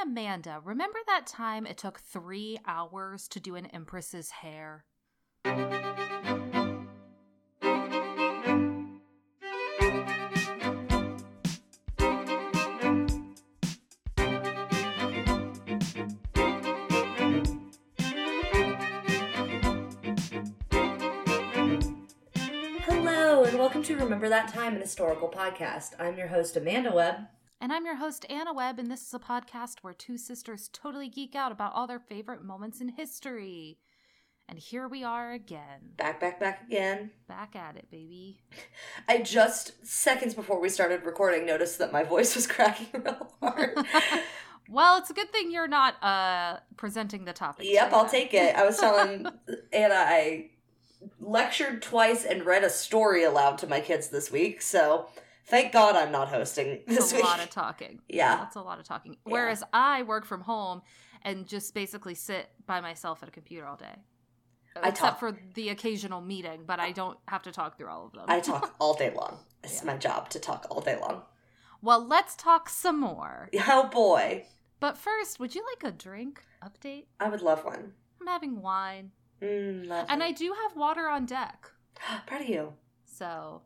Amanda, remember that time it took three hours to do an empress's hair? Hello, and welcome to Remember That Time, an historical podcast. I'm your host, Amanda Webb. And I'm your host, Anna Webb, and this is a podcast where two sisters totally geek out about all their favorite moments in history. And here we are again. Back, back, back again. Back at it, baby. I just, seconds before we started recording, noticed that my voice was cracking real hard. well, it's a good thing you're not uh, presenting the topic. yep, I'll take it. I was telling Anna I lectured twice and read a story aloud to my kids this week, so thank God I'm not hosting this It's a week. lot of talking. Yeah. That's a lot of talking. Yeah. Whereas I work from home and just basically sit by myself at a computer all day. I Except talk. for the occasional meeting, but I don't have to talk through all of them. I talk all day long. It's Yeah. my job to talk all day long. well, let's talk some more. Oh boy, But first, would you like a drink update? I would love one. I'm having wine. Mm. And I do have water on deck. proud of you. So,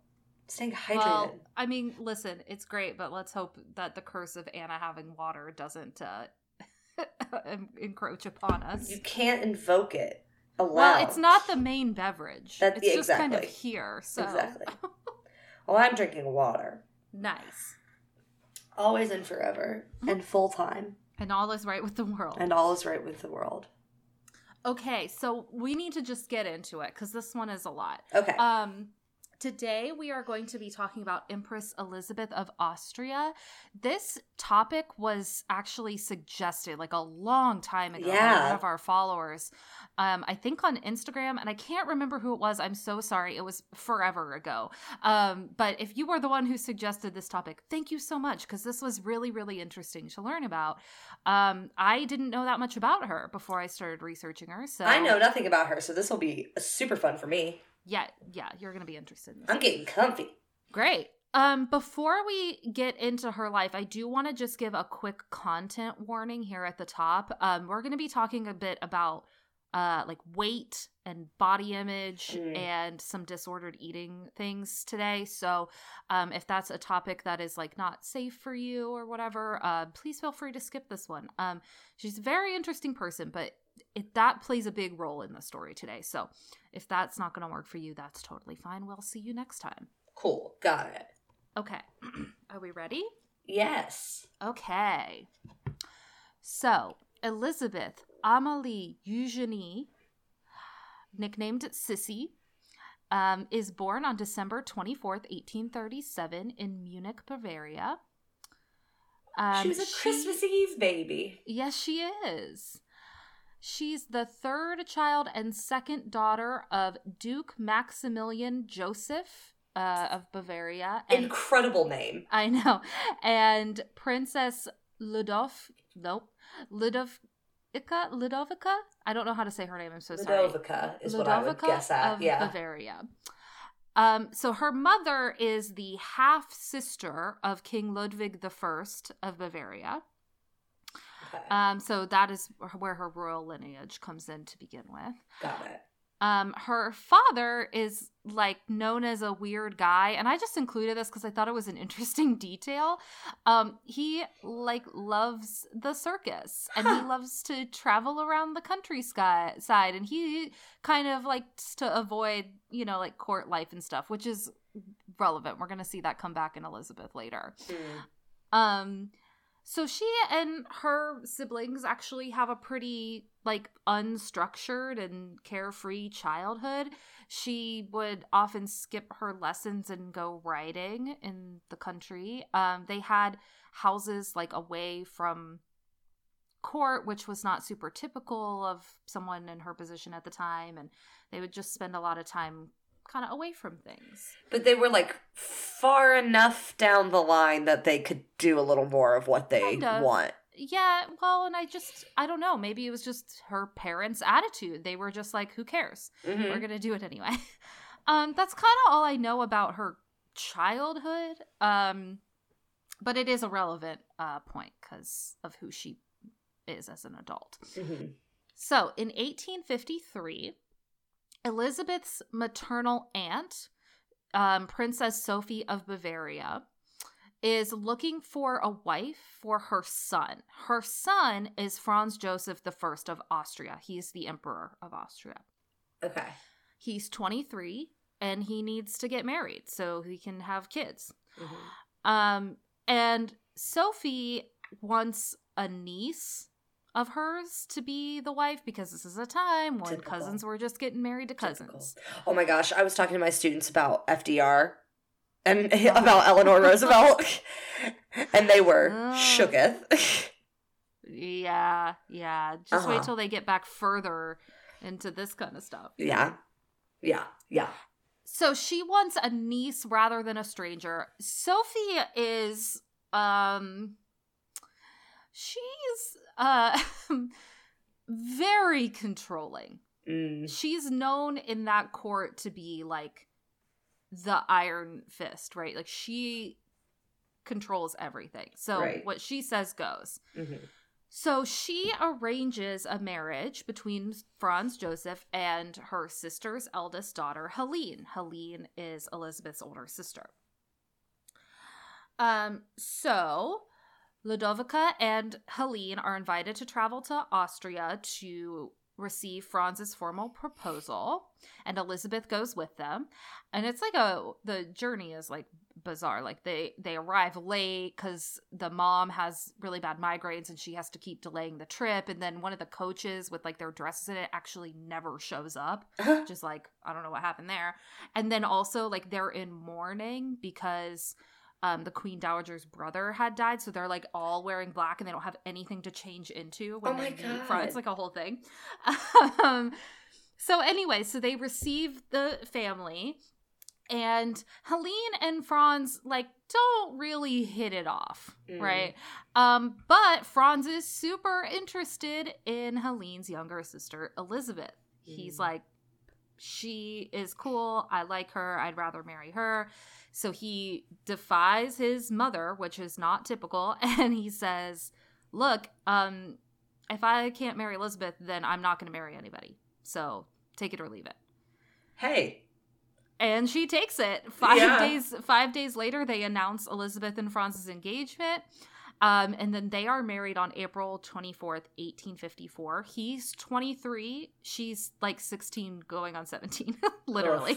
Staying hydrated. well, I mean, listen, it's great, but let's hope that the curse of Anna having water doesn't uh, encroach upon us. You can't invoke it aloud. Well, it's not the main beverage. That- it's yeah, just kind of exactly. here. So Exactly. well, I'm drinking water. nice. Always and forever. And full time. And all is right with the world. And all is right with the world. okay, so we need to just get into it because this one is a lot. Okay. Um, today we are going to be talking about Empress Elizabeth of Austria. This topic was actually suggested like a long time ago by one of our followers. Um, I think on Instagram, and I can't remember who it was. I'm so sorry. It was forever ago. Um, but if you were the one who suggested this topic, thank you so much because this was really, really interesting to learn about. Um, I didn't know that much about her before I started researching her. So I know nothing about her, so this will be super fun for me. Yeah, yeah, you're gonna be interested in this. I'm getting comfy. Great. Um, before we get into her life, I do want to just give a quick content warning here at the top. Um, we're going to be talking a bit about uh, like weight and body image Mm. and some disordered eating things today. So, um, if that's a topic that is like not safe for you or whatever, uh, please feel free to skip this one. Um, she's a very interesting person, but it, that plays a big role in the story today. So, if that's not going to work for you, that's totally fine. We'll see you next time. Cool. Got it. Okay. Are we ready? Yes. Okay. So, Elizabeth Amalie Eugenie, nicknamed Sissy, um, is born on December 24th, 1837, in Munich, Bavaria. Um, She's a she- Christmas Eve baby. Yes, she is. She's the third child and second daughter of Duke Maximilian Joseph uh, of Bavaria. And Incredible name. I know. And Princess Ludov, nope, Ludovica, Ludovica. I don't know how to say her name. I'm so sorry. Ludovica is what I would guess at. of Yeah. Bavaria. Um, so her mother is the half sister of King Ludwig I of Bavaria. Um, so that is where her royal lineage comes in to begin with. Got it. Um, her father is like known as a weird guy, and I just included this because I thought it was an interesting detail. Um, he like loves the circus and he loves to travel around the countryside side, and he kind of likes to avoid, you know, like court life and stuff, which is relevant. We're gonna see that come back in Elizabeth later. Hmm. Um so she and her siblings actually have a pretty like unstructured and carefree childhood. She would often skip her lessons and go riding in the country. Um they had houses like away from court which was not super typical of someone in her position at the time and they would just spend a lot of time kind of away from things. But they were like far enough down the line that they could do a little more of what they Kind of. want. Yeah, well, and I just I don't know, maybe it was just her parents' attitude. They were just like, who cares? Mhm. We're going to do it anyway. um that's kind of all I know about her childhood. Um but it is a relevant uh point cuz of who she is as an adult. hmm So, in 1853, Elizabeth's maternal aunt, um, Princess Sophie of Bavaria, is looking for a wife for her son. Her son is Franz Joseph I of Austria. He's the emperor of Austria. Okay. He's 23 and he needs to get married so he can have kids. Mhm. Um, and Sophie wants a niece of hers to be the wife because this is a time when Typical. cousins were just getting married to Typical. cousins. Oh my gosh, I was talking to my students about FDR and about Eleanor Roosevelt, and they were Oh. shooketh. Yeah, yeah. Just Uh-huh. wait till they get back further into this kind of stuff. yeah, yeah, yeah. So she wants a niece rather than a stranger. Sophie is um she's uh very controlling. Mm. She's known in that court to be like the iron fist, right? Like she controls everything. So Right. what she says goes. hmm So she arranges a marriage between Franz Joseph and her sister's eldest daughter, Helene. Helene is Elizabeth's older sister. Um, so Ludovica and Helene are invited to travel to Austria to receive Franz's formal proposal, and Elizabeth goes with them. And it's like a the journey is like bizarre. Like they they arrive late because the mom has really bad migraines and she has to keep delaying the trip. And then one of the coaches with like their dresses in it actually never shows up. Just like I don't know what happened there. And then also like they're in mourning because um, the Queen Dowager's brother had died, so they're like all wearing black and they don't have anything to change into when Oh they meet Franz. It's like a whole thing. um, so anyway, so they receive the family, and Helene and Franz like don't really hit it off, Mm. right? Um, but Franz is super interested in Helene's younger sister Elizabeth. He's Mm. like, she is cool. I like her. I'd rather marry her. So he defies his mother, which is not typical, and he says, "Look, um, if I can't marry Elizabeth, then I'm not going to marry anybody. So take it or leave it." Hey, And she takes it. Five Yeah. days. Five days later, they announce Elizabeth and Franz's engagement. Um, and then they are married on April 24th, 1854. He's 23. She's like 16 going on 17, literally.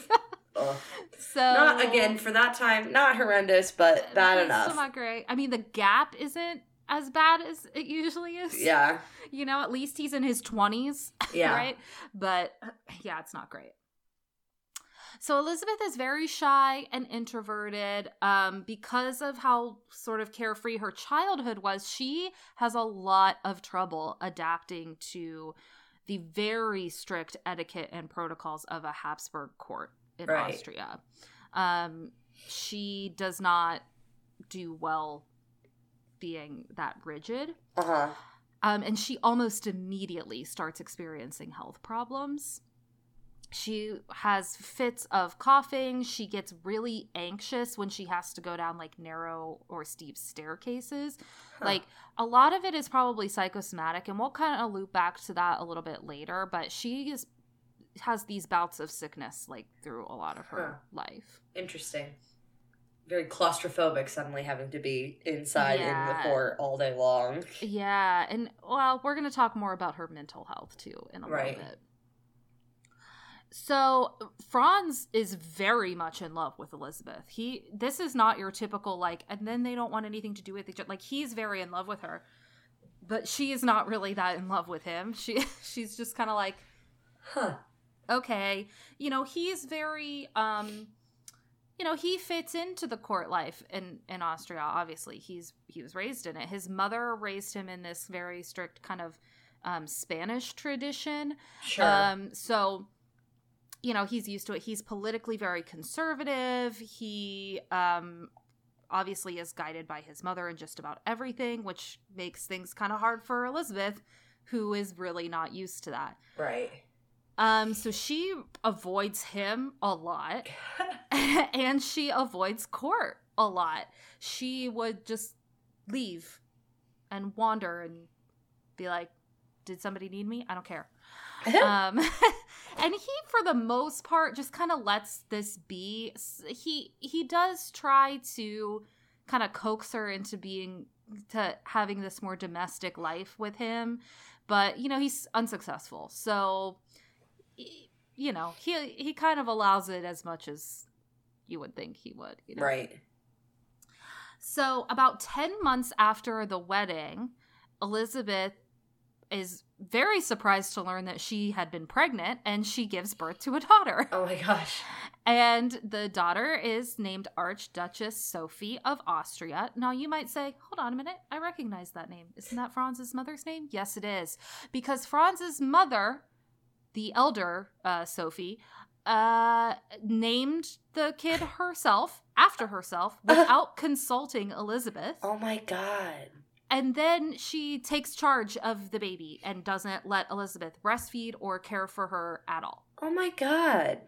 Ugh. so not again for that time. Not horrendous, but bad it's enough. Still not great. I mean, the gap isn't as bad as it usually is. yeah, You know, at least he's in his 20s, yeah. right? But yeah, it's not great. So Elizabeth is very shy and introverted um, because of how sort of carefree her childhood was. She has a lot of trouble adapting to the very strict etiquette and protocols of a Habsburg court in Right. Austria. Um, she does not do well being that rigid. Uh huh. Um, and she almost immediately starts experiencing health problems. She has fits of coughing. She gets really anxious when she has to go down like narrow or steep staircases. Huh. Like a lot of it is probably psychosomatic, and we'll kind of loop back to that a little bit later. But she is has these bouts of sickness like through a lot of her life. Interesting. Very claustrophobic. Suddenly having to be inside in the court all day long. Yeah, and well, we're going to talk more about her mental health too in a Right. little bit. So Franz is very much in love with Elizabeth. He this is not your typical like and then they don't want anything to do with each other. Like he's very in love with her. But she is not really that in love with him. She she's just kind of like Huh. Okay you know he's very um you know he fits into the court life in in austria obviously. He's he was raised in it. His mother raised him in this very strict kind of um spanish tradition. Sure. um so you know he's used to it. He's politically very conservative. He um obviously is guided by his mother in just about everything which makes things kind of hard for elizabeth who is really not used to that. Right. Um, so she avoids him a lot and she avoids court a lot. She would just leave and wander and be like, "Did somebody need me? I don't care." um, and he, for the most part, just kind of lets this be. He he does try to kind of coax her into being to having this more domestic life with him, but you know he's unsuccessful. So, you know he he kind of allows it as much as you would think he would. You know? Right. So, about 10 months after the wedding, Elizabeth is very surprised to learn that she had been pregnant and she gives birth to a daughter. Oh my gosh. And the daughter is named Archduchess Sophie of Austria. Now you might say, hold on a minute, I recognize that name. Isn't that Franz's mother's name? Yes, it is. Because Franz's mother, the elder uh, Sophie, uh, named the kid herself after herself without consulting Elizabeth. Oh my god. And then she takes charge of the baby and doesn't let Elizabeth breastfeed or care for her at all. Oh my god.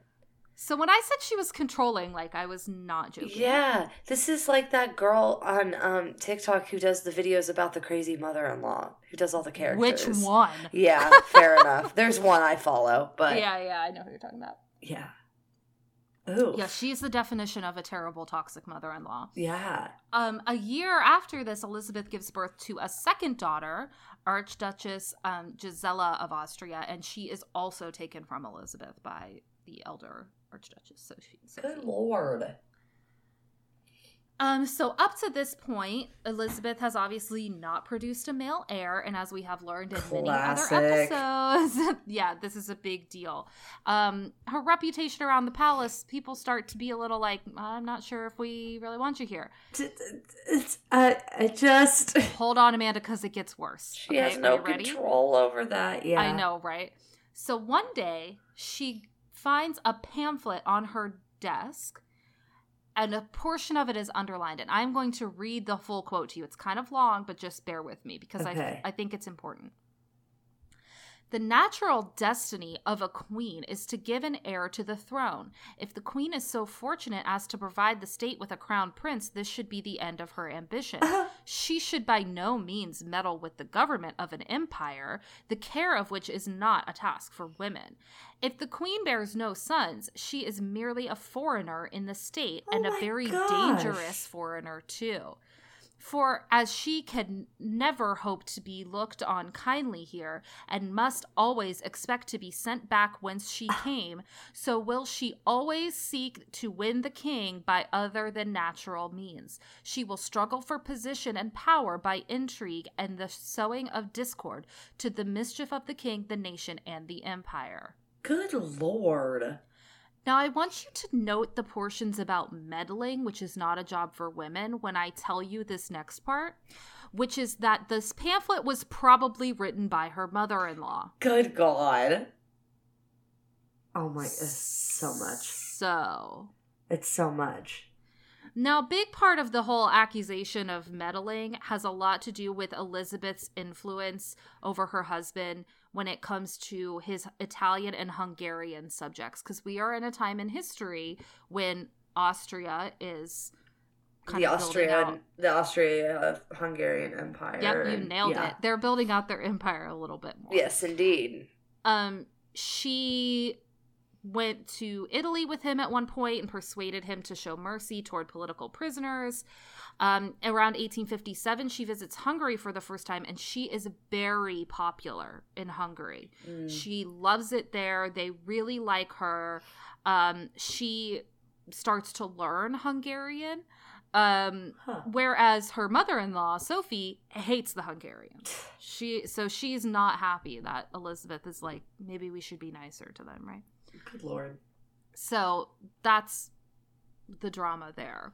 So when I said she was controlling, like I was not joking. Yeah, this is like that girl on um, TikTok who does the videos about the crazy mother-in-law, who does all the characters. Which one? Yeah, fair enough. There's one I follow, but yeah, yeah, I know who you're talking about. Yeah. Ooh. Yeah, she's the definition of a terrible toxic mother-in-law. Yeah. Um, a year after this, Elizabeth gives birth to a second daughter, Archduchess um, Gisela of Austria, and she is also taken from Elizabeth by the elder Archduchess Sophie. Good lord. Um, so up to this point, Elizabeth has obviously not produced a male heir, and as we have learned in Classic. many other episodes, yeah, this is a big deal. Um, her reputation around the palace, people start to be a little like, I'm not sure if we really want you here. It's, uh, I just hold on, Amanda, because it gets worse. She okay, has no control over that. Yeah, I know, right? So one day she finds a pamphlet on her desk and a portion of it is underlined. And i'm going to read the full quote to you. It's kind of long but just bear with me because okay. I, I think it's important the natural destiny of a queen is to give an heir to the throne. If the queen is so fortunate as to provide the state with a crown prince, this should be the end of her ambition. she should by no means meddle with the government of an empire, the care of which is not a task for women. If the queen bears no sons, she is merely a foreigner in the state oh and a very gosh. dangerous foreigner, too. For as she can never hope to be looked on kindly here, and must always expect to be sent back whence she ah. came, so will she always seek to win the king by other than natural means. She will struggle for position and power by intrigue and the sowing of discord, to the mischief of the king, the nation, and the empire. Good lord. Now, I want you to note the portions about meddling, which is not a job for women, when I tell you this next part, which is that this pamphlet was probably written by her mother in law. Good God. Oh my, it's so much. So. It's so much. Now, big part of the whole accusation of meddling has a lot to do with Elizabeth's influence over her husband when it comes to his Italian and Hungarian subjects, because we are in a time in history when Austria is the Austrian, the Austria Hungarian Empire. Yep, you nailed yeah. it. They're building out their empire a little bit more. Yes, indeed. Um, she went to Italy with him at one point and persuaded him to show mercy toward political prisoners. Um, around 1857, she visits Hungary for the first time, and she is very popular in Hungary. Mm. She loves it there. They really like her. Um, she starts to learn Hungarian. Um, huh. whereas her mother-in-law Sophie hates the Hungarians. She so she's not happy that Elizabeth is like maybe we should be nicer to them, right? Good lord. So that's the drama there.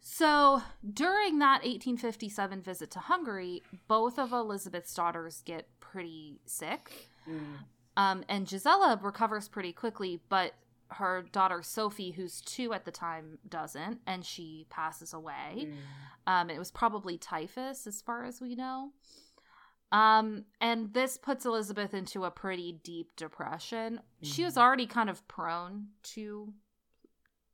So during that 1857 visit to Hungary, both of Elizabeth's daughters get pretty sick. Mm. Um, and Gisela recovers pretty quickly, but her daughter Sophie, who's two at the time, doesn't, and she passes away. Mm. Um, it was probably typhus, as far as we know. Um, and this puts Elizabeth into a pretty deep depression. Mm-hmm. She was mm-hmm. already kind of prone to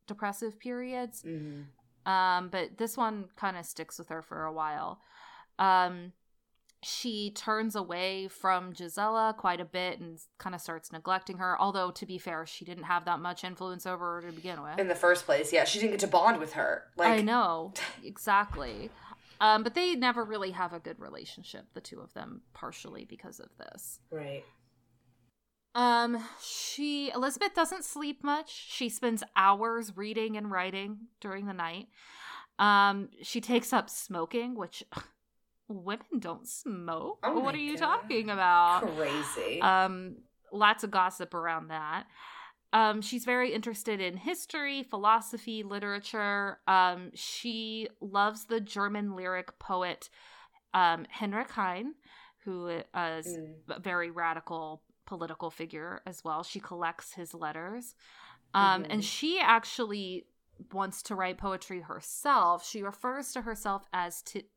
depressive periods. Mm-hmm. Um, but this one kind of sticks with her for a while. Um, she turns away from Gisela quite a bit and kind of starts neglecting her. Although, to be fair, she didn't have that much influence over her to begin with. In the first place, yeah, she didn't get to bond with her. Like I know exactly. Um, but they never really have a good relationship, the two of them, partially because of this. Right. Um, she Elizabeth doesn't sleep much. She spends hours reading and writing during the night. Um, she takes up smoking, which women don't smoke. Oh what are you God. talking about? Crazy. Um, lots of gossip around that. Um, she's very interested in history, philosophy, literature. Um, she loves the German lyric poet um, Henrik Heine, who is Mm. a very radical political figure as well. She collects his letters. Um, And Mhm. she actually wants to write poetry herself. She refers to herself as Ti-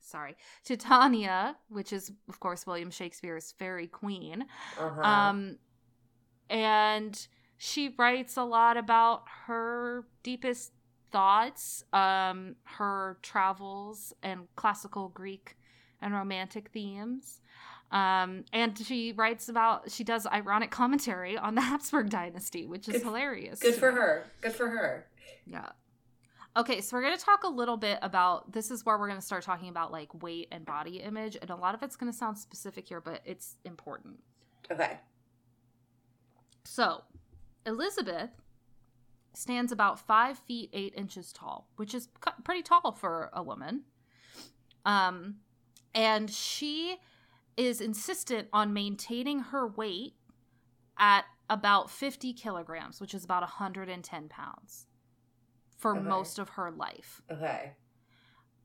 sorry, Titania, which is of course William Shakespeare's fairy queen. Uh-huh. Um, and she writes a lot about her deepest thoughts, um, her travels, and classical Greek and romantic themes. Um, and she writes about, she does ironic commentary on the Habsburg dynasty, which is Good- hilarious. Good for me. her. Good for her. Yeah. Okay, so we're going to talk a little bit about this is where we're going to start talking about like weight and body image and a lot of it's going to sound specific here but it's important. Okay. So, Elizabeth stands about five feet eight inches tall, which is pretty tall for a woman. Um, and she is insistent on maintaining her weight at about 50 kilograms, which is about 110 pounds for Okay. most of her life. Okay.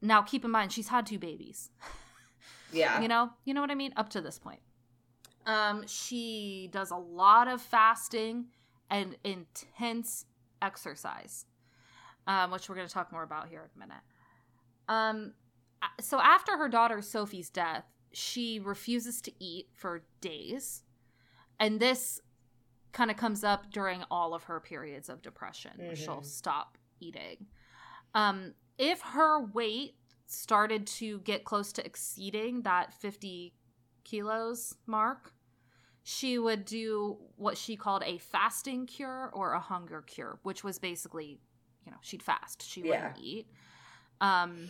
Now, keep in mind, she's had two babies. Yeah. you know you know what i mean up to this point um she does a lot of fasting and intense exercise um which we're going to talk more about here in a minute. Um so after her daughter sophie's death she refuses to eat for days and this kind of comes up during all of her periods of depression where she'll stop eating. Um if her weight started to get close to exceeding that 50 kilos mark, she would do what she called a fasting cure or a hunger cure, which was basically, you know, she'd fast. She wouldn't eat. Um,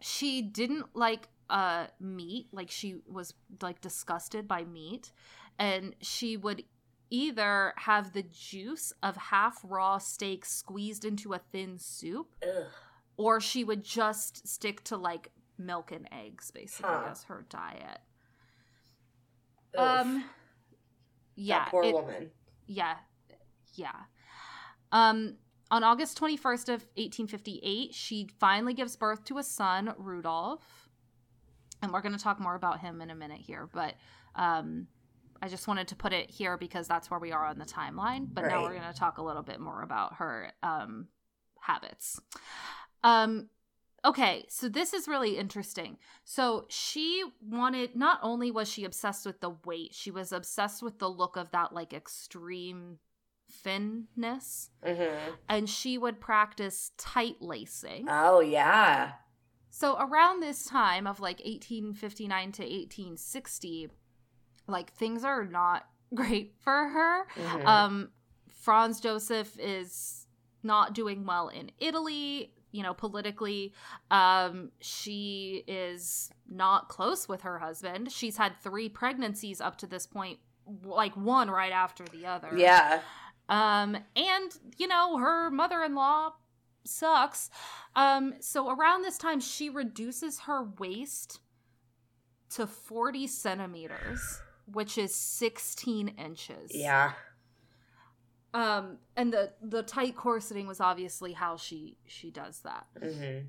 she didn't like uh meat, like she was like disgusted by meat, and she would either have the juice of half raw steak squeezed into a thin soup Ugh. or she would just stick to like milk and eggs basically Huh. as her diet. Oof. Um yeah, That poor it- woman. yeah. Yeah. Um on August 21st of 1858, she finally gives birth to a son, Rudolph. And we're going to talk more about him in a minute here, but um I just wanted to put it here because that's where we are on the timeline, but now we're going to talk a little bit more about her um habits. Um okay, so this is really interesting. So she wanted not only was she obsessed with the weight, she was obsessed with the look of that like extreme thinness Mm-hmm. and she would practice tight lacing. Oh yeah. So around this time of like 1859 to 1860, like things are not great for her. Mhm. Um, Franz Joseph is not doing well in Italy. You know, politically, um, she is not close with her husband. She's had three pregnancies up to this point, like one right after the other. yeah. Um, and you know, her mother-in-law sucks. Um, so around this time, she reduces her waist to 40 centimeters, which is 16 inches. Yeah. Um, and the the tight corseting was obviously how she she does that. Mm-hmm.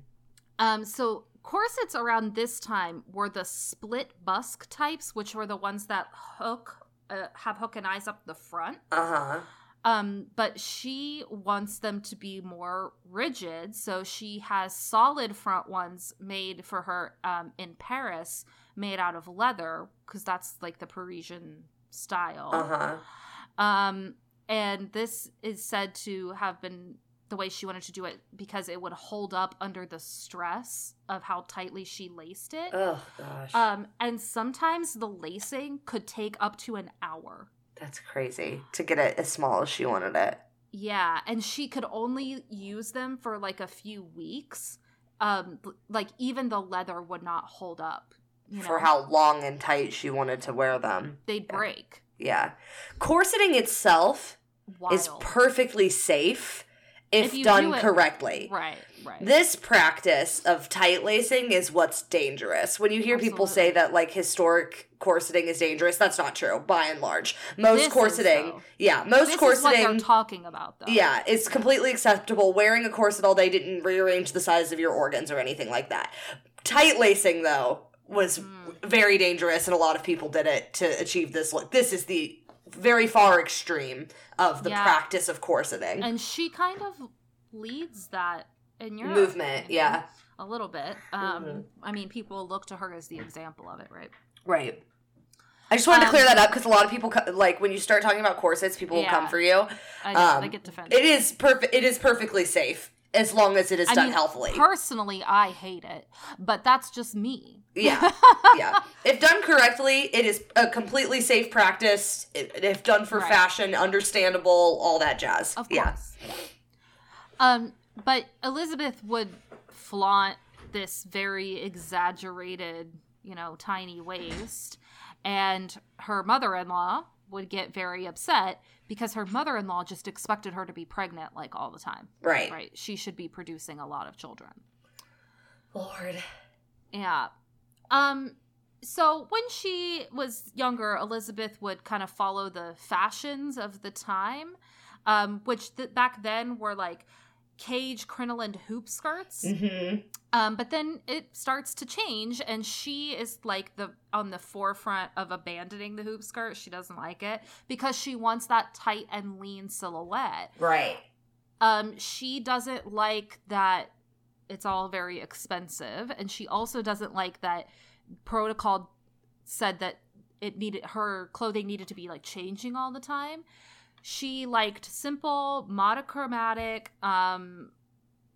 Um, so corsets around this time were the split busk types, which were the ones that hook uh, have hook and eyes up the front. Uh-huh. Um, but she wants them to be more rigid, so she has solid front ones made for her um, in Paris, made out of leather, because that's like the Parisian style. Uh-huh. Um, and this is said to have been the way she wanted to do it because it would hold up under the stress of how tightly she laced it. Oh gosh. Um, and sometimes the lacing could take up to an hour. That's crazy to get it as small as she wanted it. Yeah, and she could only use them for like a few weeks. Um, like even the leather would not hold up. You For how long and tight she wanted to wear them. they'd Yeah. break. Yeah. Corseting itself Wild. is perfectly safe if, If done do it- correctly. right, right. This practice of tight lacing is what's dangerous. When you hear people say that like historic corseting is dangerous, that's not true by and large. Most This is, corseting, though. yeah, most this is what they're corseting, talking about, though. yeah, it's completely acceptable. Wearing a corset all day didn't rearrange the size of your organs or anything like that. Tight lacing though was Mm. very dangerous, and a lot of people did it to achieve this look. This is the very far extreme of the Yeah. practice of corseting and she kind of leads that in your movement. know, Yeah, a little bit. Um, Mhm. I mean, people look to her as the example of it, right? right. I just wanted to Um, clear that up because a lot of people like when you start talking about corsets, people will come for you. I Um, they get defensive. It is perfect. It is perfectly safe as long as it is I done mean, healthily. Personally, I hate it, but that's just me. Yeah. yeah. If done correctly, it is a completely safe practice. If done for Right. fashion, understandable, all that jazz. Of Yeah. course. Um, but Elizabeth would flaunt this very exaggerated, you know, tiny waist, and her mother-in-law would get very upset because her mother-in-law just expected her to be pregnant like all the time. Right. Right? She should be producing a lot of children. Lord. Yeah. Um so when she was younger, Elizabeth would kind of follow the fashions of the time, um, which th- back then were like cage crinoline hoop skirts. Mm-hmm. Um, but then it starts to change, and she is like the on the forefront of abandoning the hoop skirt. She doesn't like it because she wants that tight and lean silhouette. Right. Um, she doesn't like that it's all very expensive, and she also doesn't like that protocol said that it needed her clothing needed to be like changing all the time. She liked simple, monochromatic, um,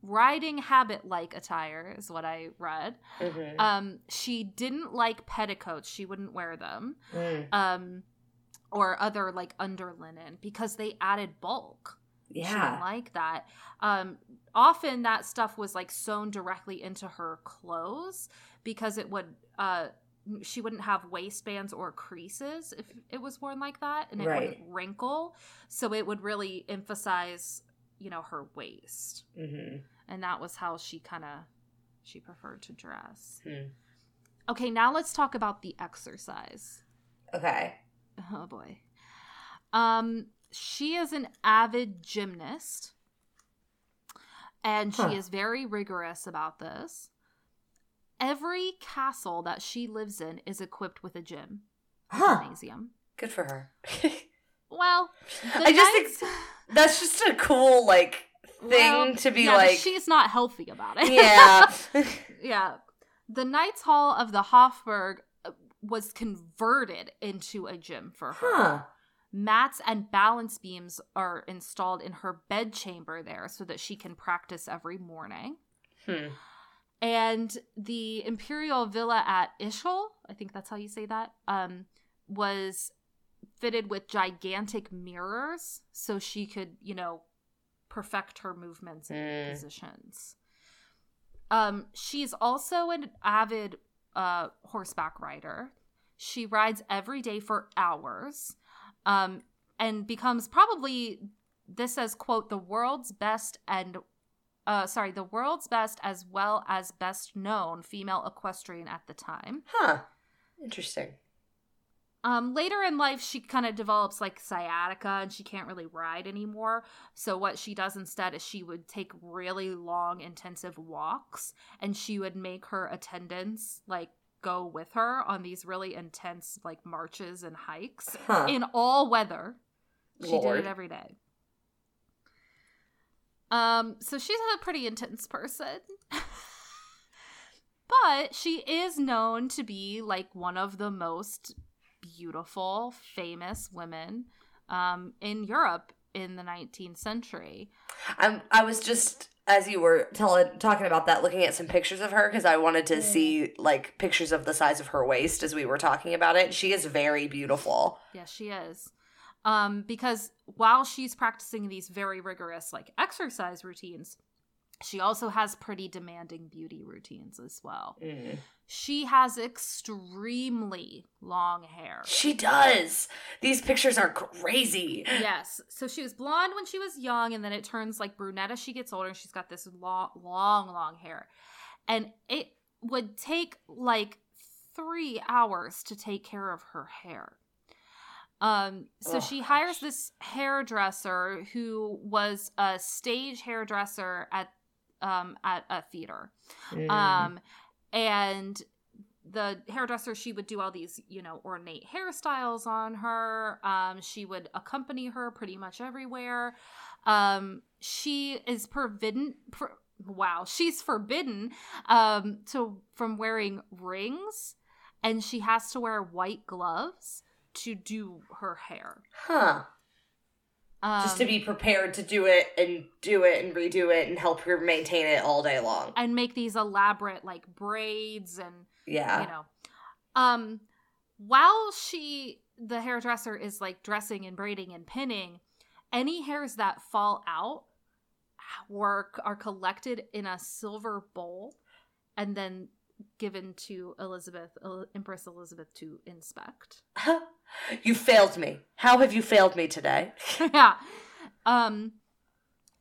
riding habit like attire is what I read. Mm-hmm. Um, she didn't like petticoats; she wouldn't wear them. Mm. Um, or other like underlinen because they added bulk she didn't Yeah. like that. Um, often that stuff was like sewn directly into her clothes because it would. Uh, she wouldn't have waistbands or creases if it was worn like that, and it Right. wouldn't wrinkle. So it would really emphasize, you know, her waist, Mm-hmm. and that was how she kind of she preferred to dress. Hmm. Okay, now let's talk about the exercise. Okay. Oh boy. Um, she is an avid gymnast, and she is very rigorous about this. Every castle that she lives in is equipped with a gym, Huh. gymnasium. Good for her. Well, I just think that's just a cool like thing well, to be yeah, like. she's not healthy about it. yeah. yeah. The Knights Hall of the Hofburg uh, was converted into a gym for her. huh. Mats and balance beams are installed in her bedchamber there so that she can practice every morning. Hmm. And the Imperial Villa at Ischl, I think that's how you say that, um, was fitted with gigantic mirrors so she could, you know, perfect her movements and Mm. positions. Um, she's also an avid uh, horseback rider. She rides every day for hours um, and becomes probably, this says, quote, the world's best and uh, sorry, the world's best as well as best known female equestrian at the time. Huh. Interesting. Um, later in life, she kind of develops like sciatica and she can't really ride anymore. So, what she does instead is she would take really long, intensive walks and she would make her attendants like go with her on these really intense like marches and hikes Huh. in all weather. She did it every day. Um, so she's a pretty intense person. but she is known to be like one of the most beautiful, famous women um, in Europe in the 19th century. I'm, I was just as you were telling talking about that looking at some pictures of her because I wanted to see like pictures of the size of her waist as we were talking about it. She is very beautiful. Yes, she is. Um, because while she's practicing these very rigorous like exercise routines, she also has pretty demanding beauty routines as well. Mm. She has extremely long hair. She does. These pictures are crazy. yes. So she was blonde when she was young, and then it turns like brunette as she gets older, and she's got this long, long, long hair. And it would take like three hours to take care of her hair. Um, so she hires this hairdresser who was a stage hairdresser at um at a theater. Mm. Um, and the hairdresser, she would do all these, you know, ornate hairstyles on her. Um, she would accompany her pretty much everywhere. Um, she is forbidden. For, wow, she's forbidden um, to from wearing rings, and she has to wear white gloves to do her hair. huh. Um, Just to be prepared to do it and do it and redo it and help her maintain it all day long. and make these elaborate like braids and Yeah. you know um while she the hairdresser is like dressing and braiding and pinning any hairs that fall out work are collected in a silver bowl and then given to elizabeth empress elizabeth to inspect you failed me. How have you failed me today? yeah um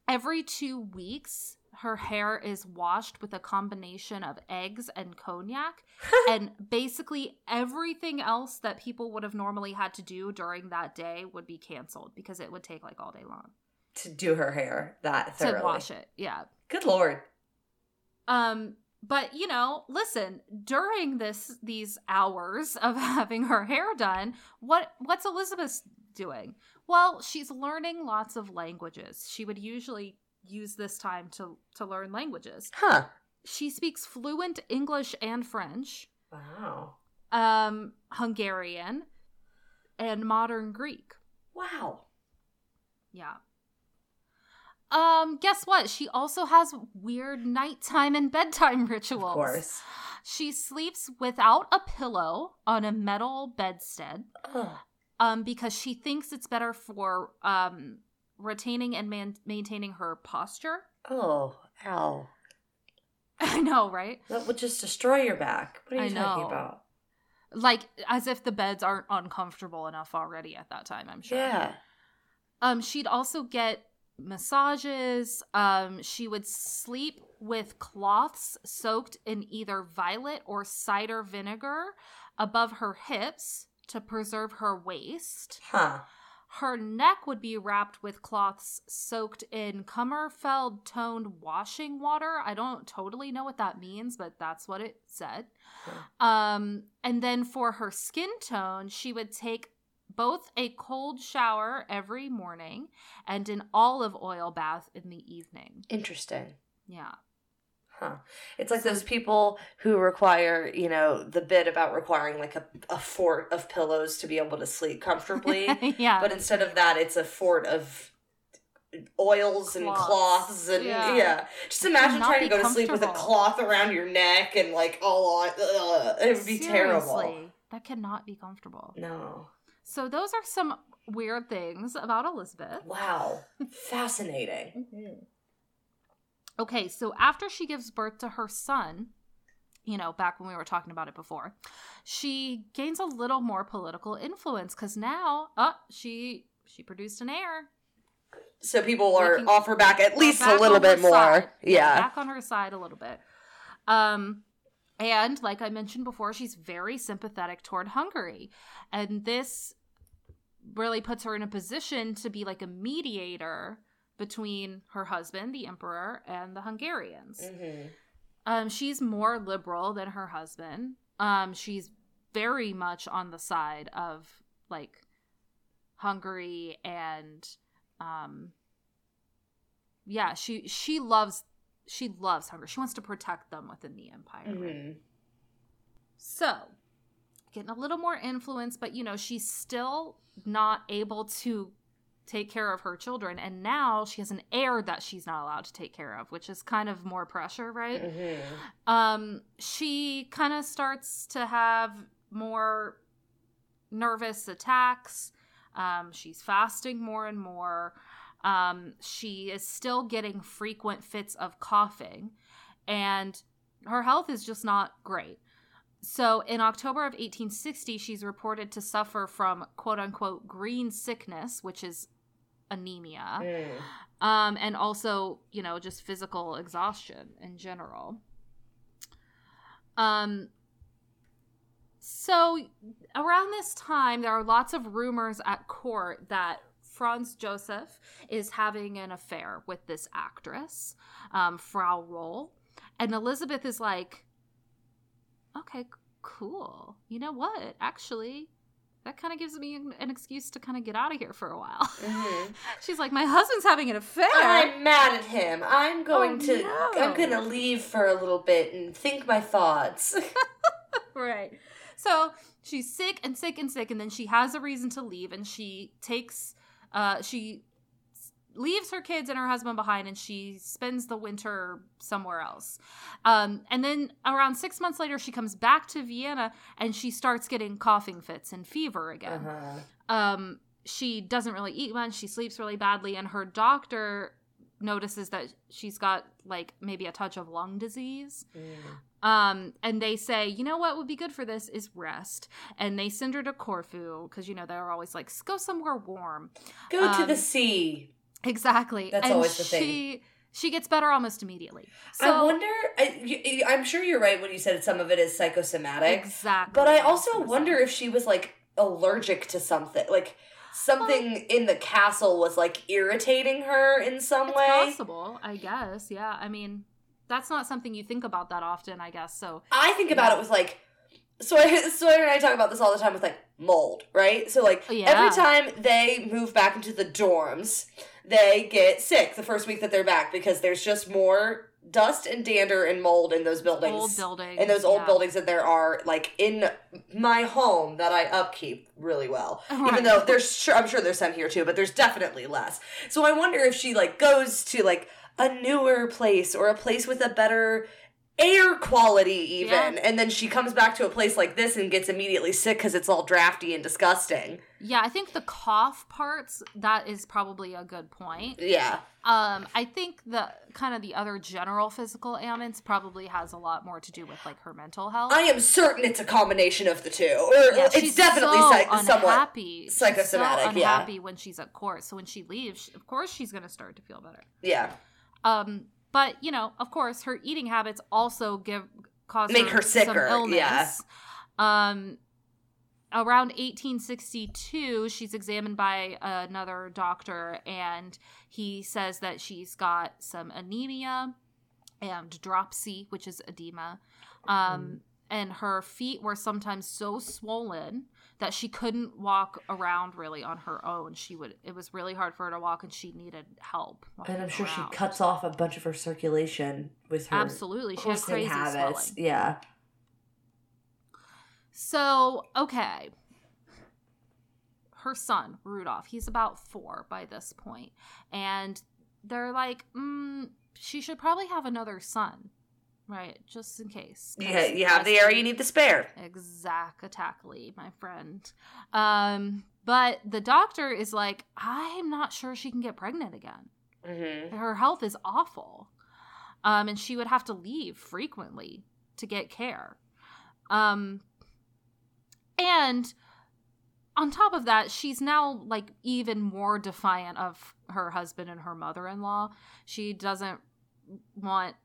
every two weeks her hair is washed with a combination of eggs and cognac and basically everything else that people would have normally had to do during that day would be canceled because it would take like all day long to do her hair that thoroughly. to wash it yeah Good lord. um but you know listen during this these hours of having her hair done what what's elizabeth doing well she's learning lots of languages she would usually use this time to to learn languages Huh. she speaks fluent english and french Wow. um hungarian and modern greek Wow. yeah um guess what she also has weird nighttime and bedtime rituals Of course. She sleeps without a pillow on a metal bedstead Ugh. um, because she thinks it's better for um, retaining and man- maintaining her posture. Oh, ow. I know, right? That would just destroy your back. What are you talking about? Like as if the beds aren't uncomfortable enough already at that time, I'm sure. Yeah. Um, she'd also get massages. Um, she would sleep with cloths soaked in either violet or cider vinegar above her hips to preserve her waist. Huh. Her neck would be wrapped with cloths soaked in Kummerfeld toned washing water. I don't totally know what that means, but that's what it said. Um, and then for her skin tone, she would take both a cold shower every morning and an olive oil bath in the evening. Interesting. Yeah. Huh. It's like those people who require, you know, the bit about requiring like a, a fort of pillows to be able to sleep comfortably. yeah. but instead of that, it's a fort of oils and Cloths. and Yeah. yeah. Just imagine trying to go to sleep with a cloth around your neck and like all on. It would be terrible. That cannot be comfortable. No. So those are some weird things about Elizabeth. Wow. Fascinating. Okay, so after she gives birth to her son, you know, back when we were talking about it before, she gains a little more political influence because now, uh, she she produced an heir. So people are Looking- offer back at least a little bit more. side. Yeah. back on her side a little bit. Um, and like I mentioned before, she's very sympathetic toward Hungary, and this really puts her in a position to be like a mediator between her husband, the emperor, and the Hungarians. Mhm. Um, she's more liberal than her husband. Um, she's very much on the side of like Hungary and um yeah, she she loves she loves Hungary. She wants to protect them within the empire. right? Mhm. So, getting a little more influence, but you know, she's still not able to take care of her children and now she has an heir that she's not allowed to take care of which is kind of more pressure right Mm-hmm. um she kind of starts to have more nervous attacks um she's fasting more and more um she is still getting frequent fits of coughing and her health is just not great so in October of 1860, she's reported to suffer from quote unquote green sickness, which is anemia, Mm. um, and also, you know, just physical exhaustion in general. Um, so around this time, there are lots of rumors at court that Franz Joseph is having an affair with this actress, um, Frau Roll. And Elizabeth is like, okay, cool. You know what? Actually, that kind of gives me an, excuse to kind of get out of here for a while. Mhm. She's like, my husband's having an affair. I'm mad at him. I'm going Oh, to. no. I'm gonna leave for a little bit and think my thoughts. right. So she's sick and sick and sick, and then she has a reason to leave, and she takes, uh, she leaves her kids and her husband behind, and she spends the winter somewhere else. Um, and then around six months later, she comes back to Vienna, and she starts getting coughing fits and fever again. Uh-huh. um she doesn't really eat much she sleeps really badly and her doctor notices that she's got like maybe a touch of lung disease Mm. um and they say you know what would be good for this is rest and they send her to corfu because you know they're always like go somewhere warm Go to Um, the sea. exactly That's and always the thing. she she gets better almost immediately so I wonder. I, you, I'm sure you're right when you said some of it is psychosomatic. exactly But I also wonder if she was like allergic to something. Like something in the castle was like irritating her in some it's way. possible i guess yeah i mean that's not something you think about that often i guess so I think about it with like Sawyer, Sawyer and I talk about this all the time with like mold, right? So like oh, Yeah. every time they move back into the dorms, they get sick the first week that they're back because there's just more dust and dander and mold in those buildings. old buildings in those old yeah. buildings that there are like in my home that I upkeep really well. Right. Even though there's sure I'm sure there's some here too, but there's definitely less. So I wonder if she like goes to like a newer place or a place with a better air quality even Yeah. and then she comes back to a place like this and gets immediately sick cuz it's all drafty and disgusting. Yeah, I think the cough parts that is probably a good point. Yeah. Um, I think the kind of the other general physical ailments probably has a lot more to do with like her mental health. I am certain it's a combination of the two. Or Yeah, it's she's definitely so psych- somewhat unhappy. She's psychosomatic, so yeah. unhappy when she's at court. So when she leaves, of course she's going to start to feel better. yeah. Um, but you know, of course, her eating habits also give cause Make her some sicker, illness. yeah. Um, around 1862, she's examined by another doctor, and he says that she's got some anemia and dropsy, which is edema. Um, and her feet were sometimes so swollen that she couldn't walk around really on her own. She would it was really hard for her to walk and she needed help. And I'm sure she cuts off a bunch of her circulation with her Absolutely. She had corseting crazy habits. swelling. Yeah. So, okay. Her son, Rudolph, he's about four by this point, And they're like, mm, she should probably have another son, right? Just in case. Yeah, you have the area you need to spare. Exactly, my friend. Um, but the doctor is like, I'm not sure she can get pregnant again. Mm-hmm. Her health is awful. Um, and she would have to leave frequently to get care. Um, and on top of that, she's now like even more defiant of her husband and her mother in law. She doesn't want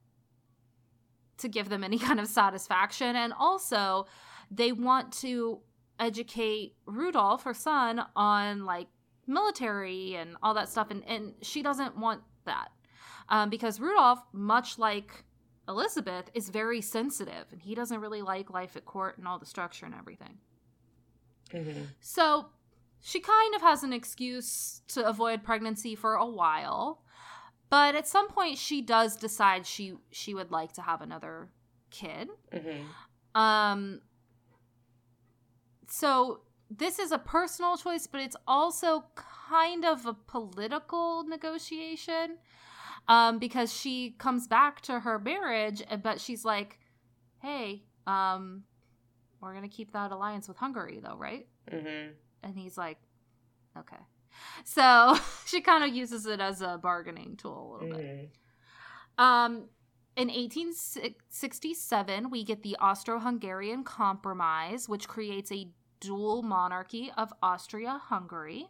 to give them any kind of satisfaction. And also, they want to educate Rudolph, her son, on like military and all that stuff. And, and she doesn't want that. Um, because Rudolph, much like Elizabeth, is very sensitive and he doesn't really like life at court and all the structure and everything. Mm-hmm. So she kind of has an excuse to avoid pregnancy for a while. But at some point she does decide she she would like to have another kid. Mm-hmm. Um so this is a personal choice, but it's also kind of a political negotiation um, because she comes back to her marriage, uh, but she's like, hey, um, we're going to keep that alliance with Hungary, though, right? Mm-hmm. And he's like, okay. So she kind of uses it as a bargaining tool a little bit. Mm-hmm. Um, in 1867, we get the Austro Hungarian Compromise, which creates a dual monarchy of Austria Hungary.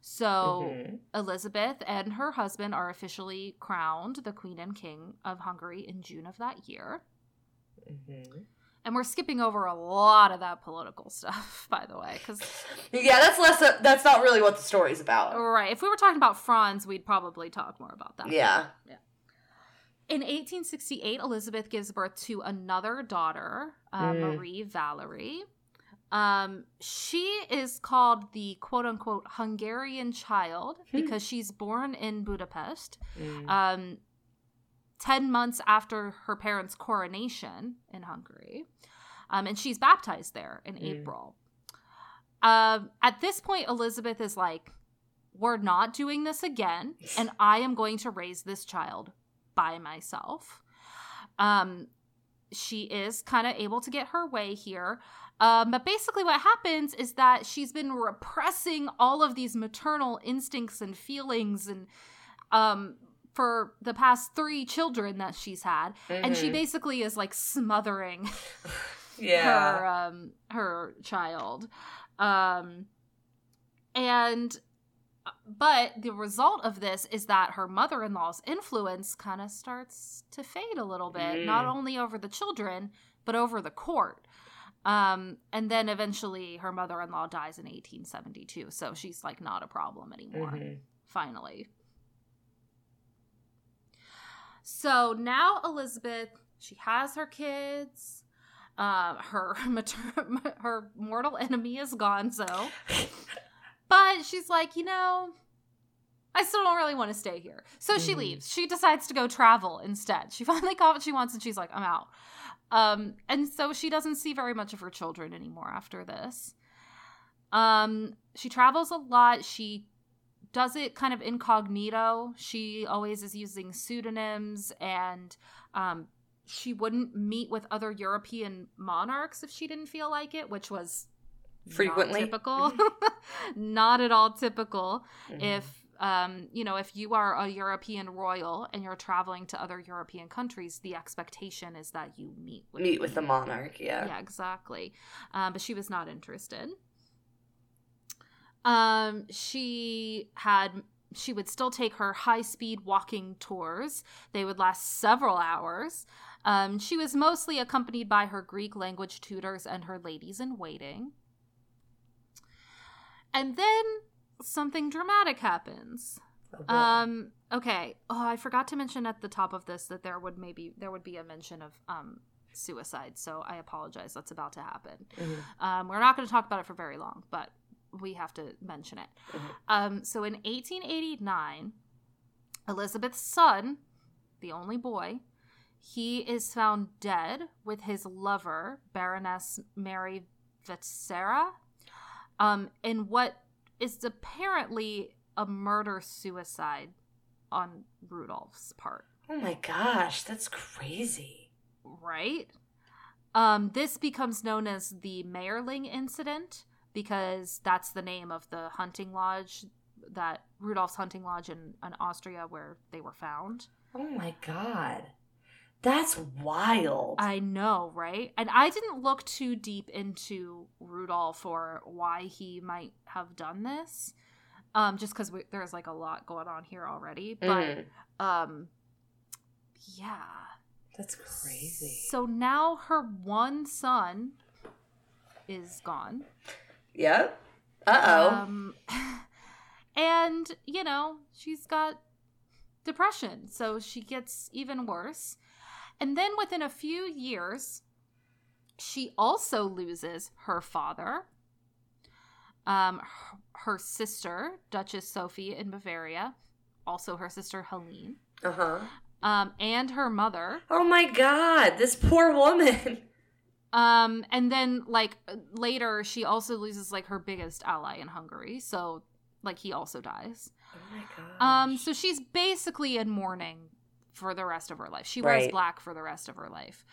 So Mhm. Elizabeth and her husband are officially crowned the Queen and King of Hungary in June of that year. Mhm. And we're skipping over a lot of that political stuff, by the way, because Yeah, that's less. that's not really what the story's about. right, if we were talking about Franz, we'd probably talk more about that. Yeah. yeah In 1868, Elizabeth gives birth to another daughter, uh, Mm. Marie Valerie. Um, she is called the quote unquote Hungarian child Hmm. because she's born in Budapest. Mm. um, 10 months after her parents' coronation in Hungary. Um, and she's baptized there in Mm. April. Um, at this point, Elizabeth is like, We're not doing this again, and I am going to raise this child by myself. Um, she is kind of able to get her way here. Um, but basically, what happens is that she's been repressing all of these maternal instincts and feelings and um, for the past three children that she's had, and she Mhm. basically is like smothering yeah. her um, her child, um, and but the result of this is that her mother-in-law's influence kind of starts to fade a little bit, not Mm. only over the children but over the court. Um, and then eventually her mother-in-law dies in 1872, so she's like not a problem anymore Mhm. finally. So now Elizabeth, she has her kids. Uh, her mater- her mortal enemy is Gonzo, but she's like, you know, I still don't really want to stay here. So she Mhm. leaves. She decides to go travel instead. She finally got what she wants, and she's like, I'm out. Um, and so she doesn't see very much of her children anymore after this. Um, she travels a lot. She does it kind of incognito. She always is using pseudonyms and um, she wouldn't meet with other European monarchs if she didn't feel like it, which was not Frequently. typical. not at all typical. Mhm. If um, you know, if you are a European royal and you're traveling to other European countries, the expectation is that you meet with meet with the monarch, yeah. yeah, exactly. Um, but she was not interested. Um, she had she would still take her high speed walking tours. They would last several hours. Um, she was mostly accompanied by her Greek language tutors and her ladies in waiting. And then something dramatic happens. Oh. Um, okay. Oh, I forgot to mention at the top of this that there would maybe there would be a mention of um suicide. So I apologize. That's about to happen. Mhm. Um, we're not going to talk about it for very long, but we have to mention it. Mhm. Um, so in 1889, Elizabeth's son, the only boy, he is found dead with his lover, Baroness Mary Vetsera, um, in what is apparently a murder suicide on Rudolph's part Oh my gosh, that's crazy. right? Um, this becomes known as the Mayerling incident because that's the name of the hunting lodge that Rudolph's hunting lodge in, in Austria where they were found. Oh my god. That's wild. I know, right? And I didn't look too deep into Rudolph or why he might have done this, um, just because there's like a lot going on here already. But Mhm. um, yeah. That's crazy. So now her one son is gone. Yep. Uh oh. Um, and, you know, she's got depression. So she gets even worse. And then within a few years, she also loses her father, um, her, her sister, Duchess Sophie in Bavaria, also her sister Helene, uh huh. um, and her mother. Oh my god, this poor woman. Um, and then like later, she also loses like her biggest ally in Hungary. So like he also dies. Oh my god. Um, so she's basically in mourning for the rest of her life. She wears Right. black for the rest of her life.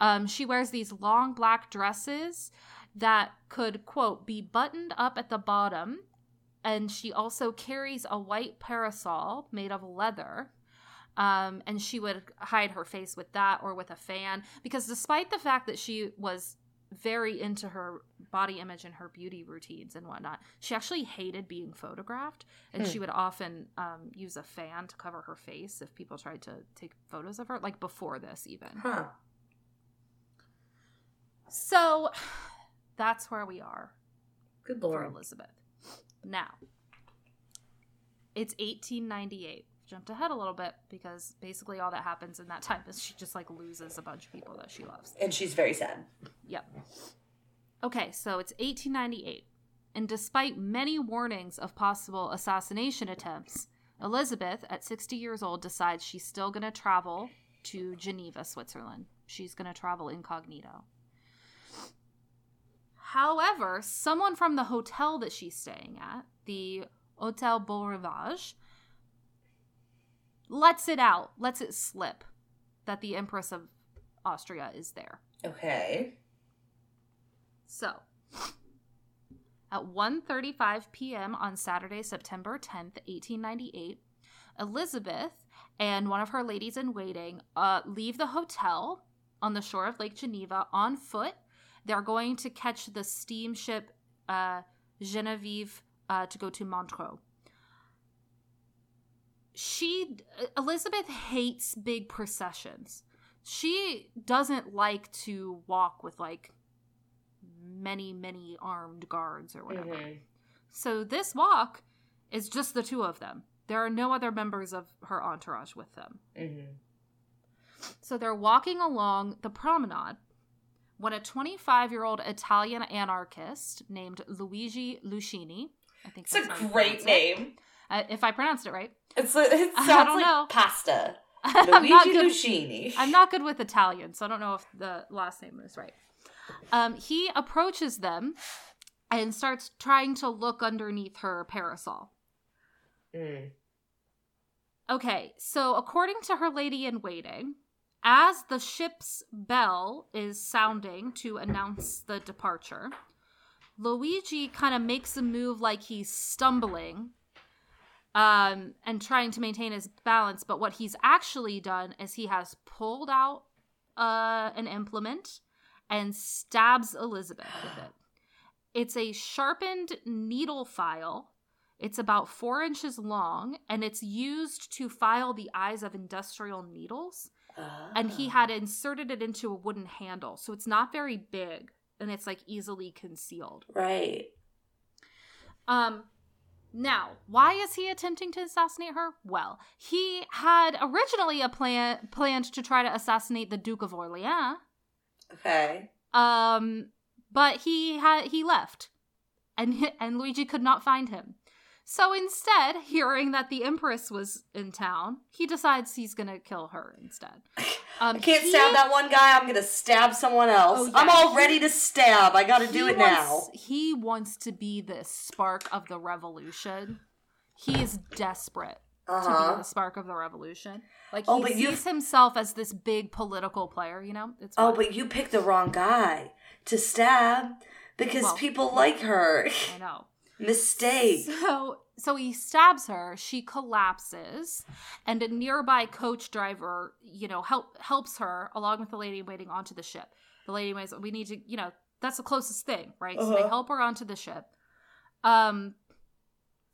Um, she wears these long black dresses that could, quote, be buttoned up at the bottom. And she also carries a white parasol made of leather. Um, and she would hide her face with that or with a fan. Because despite the fact that she was very into her body image and her beauty routines and whatnot, she actually hated being photographed. And Hmm. she would often um, use a fan to cover her face if people tried to take photos of her, like before this, even. Huh. So that's where we are Good for lord. Elizabeth. Now, it's 1898. Jumped ahead a little bit because basically all that happens in that time is she just like loses a bunch of people that she loves. And she's very sad. Yep. Okay, so it's 1898. And despite many warnings of possible assassination attempts, Elizabeth, at 60 years old, decides she's still going to travel to Geneva, Switzerland. She's going to travel incognito. However, someone from the hotel that she's staying at, the Hotel Beau Rivage, lets it out, lets it slip that the Empress of Austria is there. Okay. So, at 1:35 p.m. on Saturday, September 10th, 1898, Elizabeth and one of her ladies in waiting uh, leave the hotel on the shore of Lake Geneva on foot. They're going to catch the steamship uh, Genevieve uh, to go to Montreux. She Elizabeth hates big processions. She doesn't like to walk with like many many armed guards or whatever. Mhm. So this walk is just the two of them. There are no other members of her entourage with them. Mhm. So they're walking along the promenade when a 25 year old Italian anarchist named Luigi Lucheni, I think It's that's a great it. name. Uh, if I pronounced it right, It's like, it I sounds don't like know. pasta. I'm Luigi not good. Lucheni. I'm not good with Italian, so I don't know if the last name is right. Um, he approaches them and starts trying to look underneath her parasol. Mm. Okay, so according to her lady in waiting, as the ship's bell is sounding to announce the departure, Luigi kind of makes a move like he's stumbling um, and trying to maintain his balance. But what he's actually done is he has pulled out uh, an implement and stabs Elizabeth with it. It's a sharpened needle file. It's about four inches long, and it's used to file the eyes of industrial needles. And he Ah. had inserted it into a wooden handle, so it's not very big, and it's like easily concealed. Right. Um, now, why is he attempting to assassinate her? Well, he had originally a plan planned to try to assassinate the Duke of Orleans. Okay. Um, but he had he left, and and Luigi could not find him. So instead, hearing that the Empress was in town, he decides he's gonna kill her instead. Um, I can't he- stab that one guy. I'm gonna stab someone else. Oh, yeah. I'm all ready to stab. I gotta do it now. He wants to be the spark of the revolution. He is desperate Uh to be the spark of the revolution. Like Oh, he but you- sees himself as this big political player. You know, it's Oh, but you picked the wrong guy to stab because Well- people like her. I know. Mistake. So so he stabs her, she collapses, and a nearby coach driver, you know, help helps her along with the lady waiting onto the ship. The lady waits, we need to, you know, that's the closest thing, right? So they Uh-huh. help her onto the ship. Um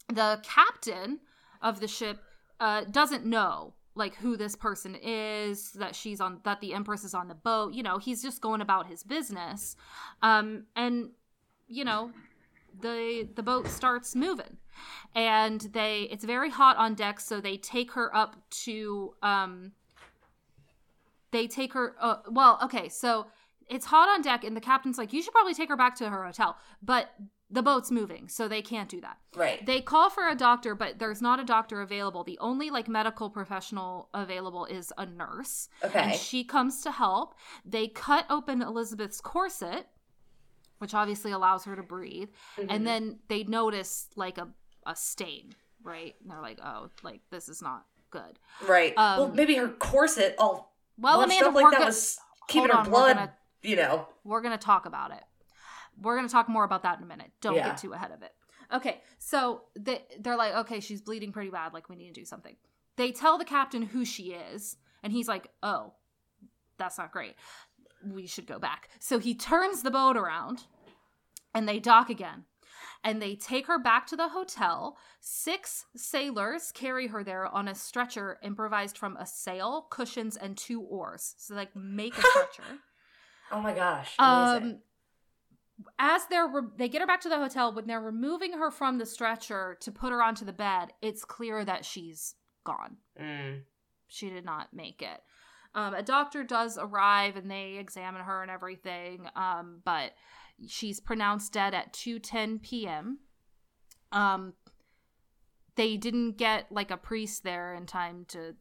the captain of the ship uh doesn't know like who this person is that she's on that the empress is on the boat you know he's just going about his business um and you know the the boat starts moving. And they it's very hot on deck so they take her up to um they take her uh, well okay so it's hot on deck and the captain's like you should probably take her back to her hotel. But the boat's moving so they can't do that. Right. they call for a doctor but there's not a doctor available. The only like medical professional available is a nurse. And Okay. she comes to help. They cut open elizabeth's corset which obviously allows her to breathe Mhm. and then they notice like a a stain, right? And they're like, oh, like this is not good. Right. well, Um, maybe her corset all Well, Amanda, up like that go- was keeping her on, blood. gonna- You know. we're gonna talk about it. We're gonna talk more about that in a minute. Don't Yeah. get too ahead of it. Okay, so they they're like, okay, she's bleeding pretty bad. Like we need to do something. They tell the captain who she is, and he's like, oh, that's not great. We should go back. So he turns the boat around, and they dock again. And they take her back to the hotel. Six sailors carry her there on a stretcher improvised from a sail, cushions, and two oars. So like make a stretcher. Oh my gosh. Amazing. Um, as they're re- they get her back to the hotel when they're removing her from the stretcher to put her onto the bed, it's clear that she's gone. Mm. She did not make it. Um, a doctor does arrive and they examine her and everything, um, but she's pronounced dead at 2:10 p.m. Um, they didn't get like a priest there in time to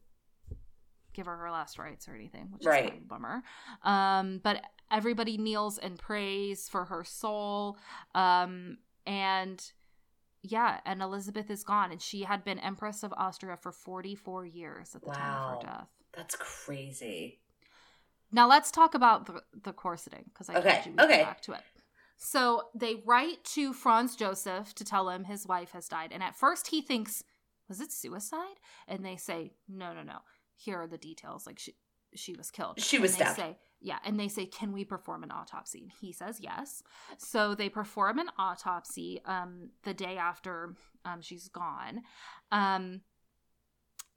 give her her last rites or anything, which is kind of a bummer. Um, but everybody kneels and prays for her soul. Um, and yeah, and Elizabeth is gone, and she had been Empress of Austria for 44 years at the time of her death. That's crazy. Now let's talk about the, the corseting because I Okay, told you we'd okay. back to it. So they write to Franz Joseph to tell him his wife has died, and at first he thinks, "Was it suicide?" And they say, "No, no, no. Here are the details. Like she, she was killed. She was And they stabbed. Say, yeah, and they say, "Can we perform an autopsy?" And he says, "Yes." So they perform an autopsy um, the day after um, she's gone. Um,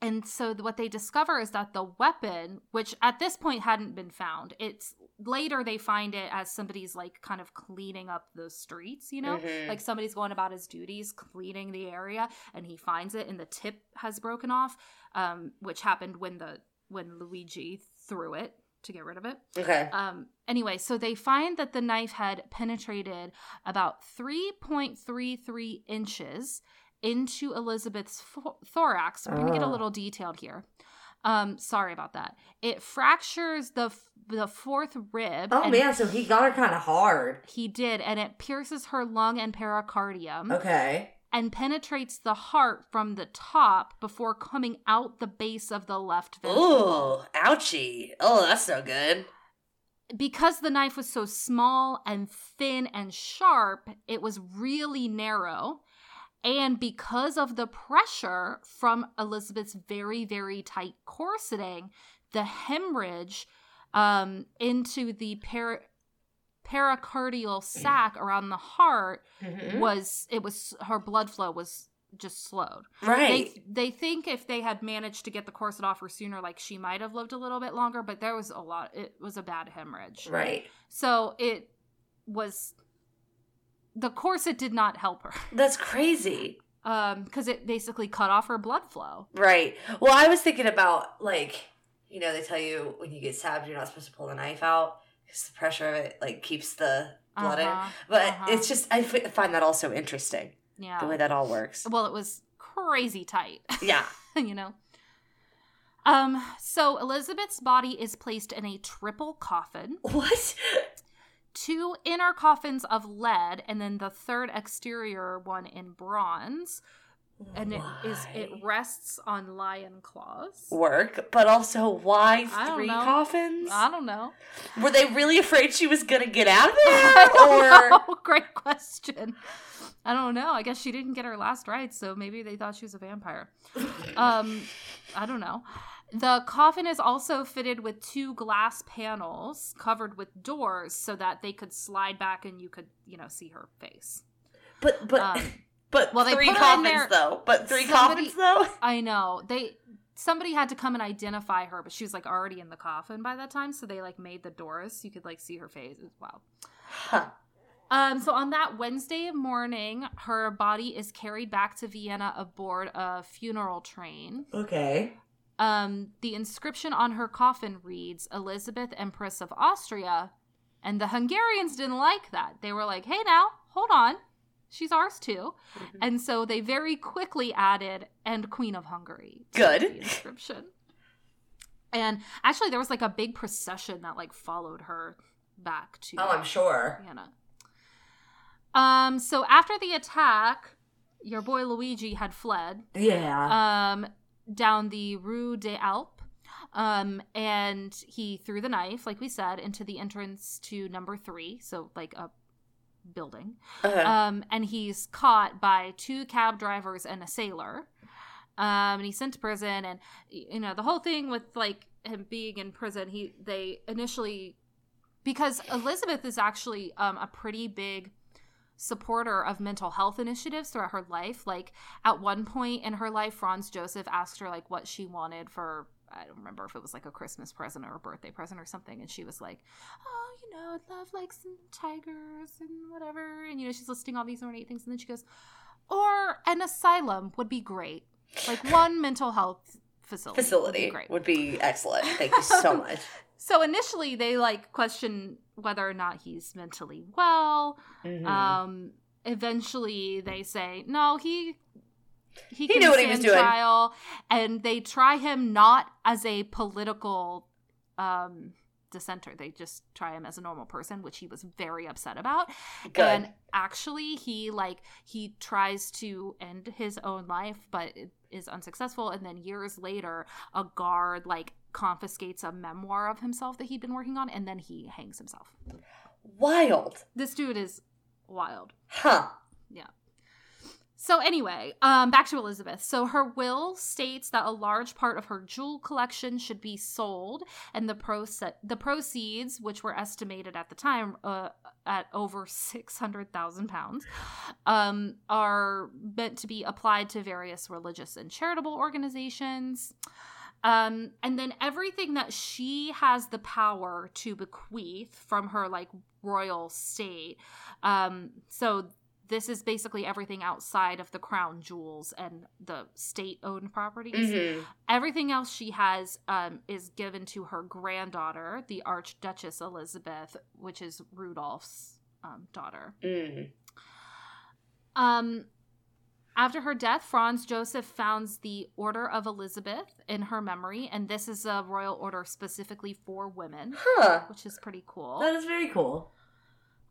and so what they discover is that the weapon, which at this point hadn't been found, it's later they find it as somebody's like kind of cleaning up the streets, you know? Mhm. Like somebody's going about his duties, cleaning the area, and he finds it and the tip has broken off, um, which happened when the when Luigi threw it to get rid of it. Okay. Um, anyway, so they find that the knife had penetrated about 3.33 inches into Elizabeth's thorax. We're going to get a Oh. little detailed here. Um, sorry about that. It fractures the f- the fourth rib. Oh man, so he got her kind of hard. He did, and it pierces her lung and pericardium Okay. and penetrates the heart from the top before coming out the base of the left ventricle. Ooh, ouchie. Oh, that's no good. because the knife was so small and thin and sharp, it was really narrow. And because of the pressure from Elizabeth's very, very tight corseting, the hemorrhage um, into the per- pericardial sac around the heart Mhm. was it was her blood flow was just slowed. Right. They they think if they had managed to get the corset off her sooner, like she might have lived a little bit longer, but there was a lot. It was a bad hemorrhage. right. So it was the corset did not help her That's crazy. um because it basically cut off her blood flow. Right. Well, I was thinking about like, you know, they tell you when you get stabbed, you're not supposed to pull the knife out because the pressure of it like keeps the blood in. Uh-huh, But uh-huh. it's just I f- find that also interesting yeah. the way that all works. well, it was crazy tight. Yeah. you know. Um, so Elizabeth's body is placed in a triple coffin, What? Two inner coffins of lead, and then the third exterior one in bronze. And it is it rests on lion claws. work, but also why three coffins? I don't know. Were they really afraid she was gonna get out of there, or know. Great question. I don't know. I guess she didn't get her last rites, so maybe they thought she was a vampire. Um, I don't know. The coffin is also fitted with two glass panels covered with doors so that they could slide back and you could, you know, see her face. but but Um, but well, they three coffins there- though. But three somebody- coffins though. I know. They somebody had to come and identify her, but she was like already in the coffin by that time, so they like made the doors so you could like see her face as well. Huh. Um, so on that Wednesday morning, her body is carried back to Vienna aboard a funeral train. Okay. Um, the inscription on her coffin reads Elizabeth, Empress of Austria. And the Hungarians didn't like that. They were like, hey, now, hold on. She's ours too. Mm-hmm. And so they very quickly added, and Queen of Hungary. to Good. The inscription. And actually, there was like a big procession that like followed her back to Oh, I'm sure. Vienna. Um, so after the attack, your boy Luigi had fled Yeah. um, down the Rue des Alpes. Um, and he threw the knife, like we said, into the entrance to number three, so like a building. Uh-huh. Um, and he's caught by two cab drivers and a sailor. Um, and he's sent to prison, and you know the whole thing with like him being in prison. He they initially because Elizabeth is actually um, a pretty big supporter of mental health initiatives throughout her life. Like at one point in her life, Franz Joseph asked her like what she wanted for I don't remember if it was like a Christmas present or a birthday present or something, and she was like, "Oh, you know, I'd love like some tigers and whatever." And you know, she's listing all these ornate things, and then she goes, "Or an asylum would be great, like one mental health facility, would be Facility great." would be excellent. Thank you so much. So initially, they like question whether or not he's mentally well. Mhm. Um, eventually, they say no. He he, He can knew what he was doing. trial, and they try him not as a political um, dissenter. They just try him as a normal person, which he was very upset about. Good. And actually, he like he tries to end his own life, but it is unsuccessful. And then years later, a guard like confiscates a memoir of himself that he'd been working on, and then he hangs himself. Wild. This dude is wild. Huh. Yeah. So anyway, um, back to Elizabeth. So her will states that a large part of her jewel collection should be sold, and the proce- the proceeds, which were estimated at the time uh, at over six hundred thousand pounds, um, are meant to be applied to various religious and charitable organizations. Um, and then everything that she has the power to bequeath from her like royal state. Um, so this is basically everything outside of the crown jewels and the state owned properties. Mhm. Everything else she has um, is given to her granddaughter, the Archduchess Elizabeth, which is Rudolph's um, daughter. Mm. Um, after her death, Franz Joseph founds the Order of Elizabeth in her memory, and this is a royal order specifically for women, Huh. which is pretty cool. That is very cool.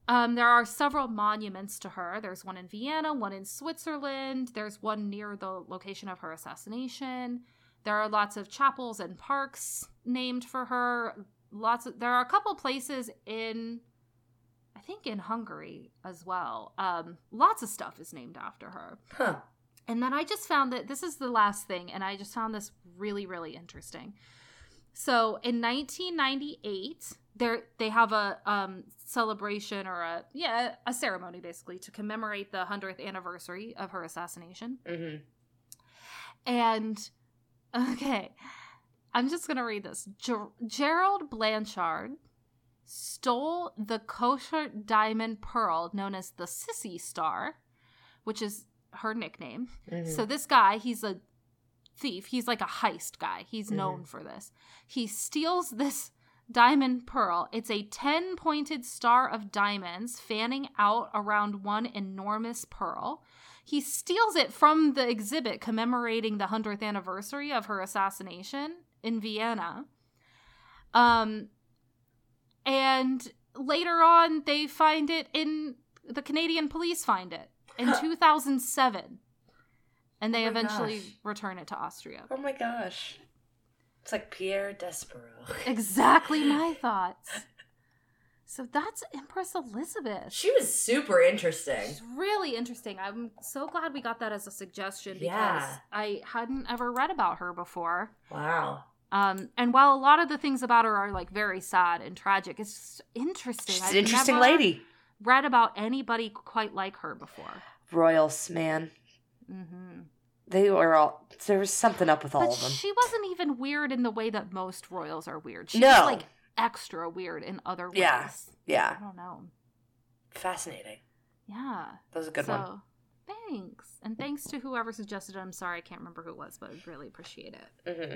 Um, there are several monuments to her. There's one in Vienna, one in Switzerland. There's one near the location of her assassination. There are lots of chapels and parks named for her. Lots of there are a couple places in, I think in Hungary as well. Um, lots of stuff is named after her. Huh. And then I just found that this is the last thing, and I just found this really, really interesting. So in 1998, there they have a um, celebration or a yeah a ceremony basically to commemorate the hundredth anniversary of her assassination. Mm-hmm. And okay, I'm just gonna read this. Ger- Gerald Blanchard stole the Koechert diamond pearl known as the Sisi Star, which is her nickname. Mm-hmm. So this guy, he's a thief. He's like a heist guy. He's known Mhm. for this. He steals this diamond pearl. It's a 10-pointed star of diamonds fanning out around one enormous pearl. He steals it from the exhibit commemorating the 100th anniversary of her assassination in Vienna. Um and later on they find it in the Canadian police find it in 2007 and they Oh eventually gosh. return it to Austria. Oh my gosh. It's like Pierre Despereaux. Exactly my thoughts. So that's Empress Elizabeth. She was super interesting. She's really interesting. I'm so glad we got that as a suggestion because Yeah. I hadn't ever read about her before. Wow. Um, and while a lot of the things about her are like very sad and tragic, it's just interesting. She's I've an interesting never lady. Read about anybody quite like her before. Royals, man. hmm They were all. There was something up with all But of them. she wasn't even weird in the way that most royals are weird. She No. was like extra weird in other ways. Yeah. Yeah. I don't know. Fascinating. Yeah. That was a good so, one. Thanks. And thanks to whoever suggested it. I'm sorry I can't remember who it was, but I really appreciate it. hmm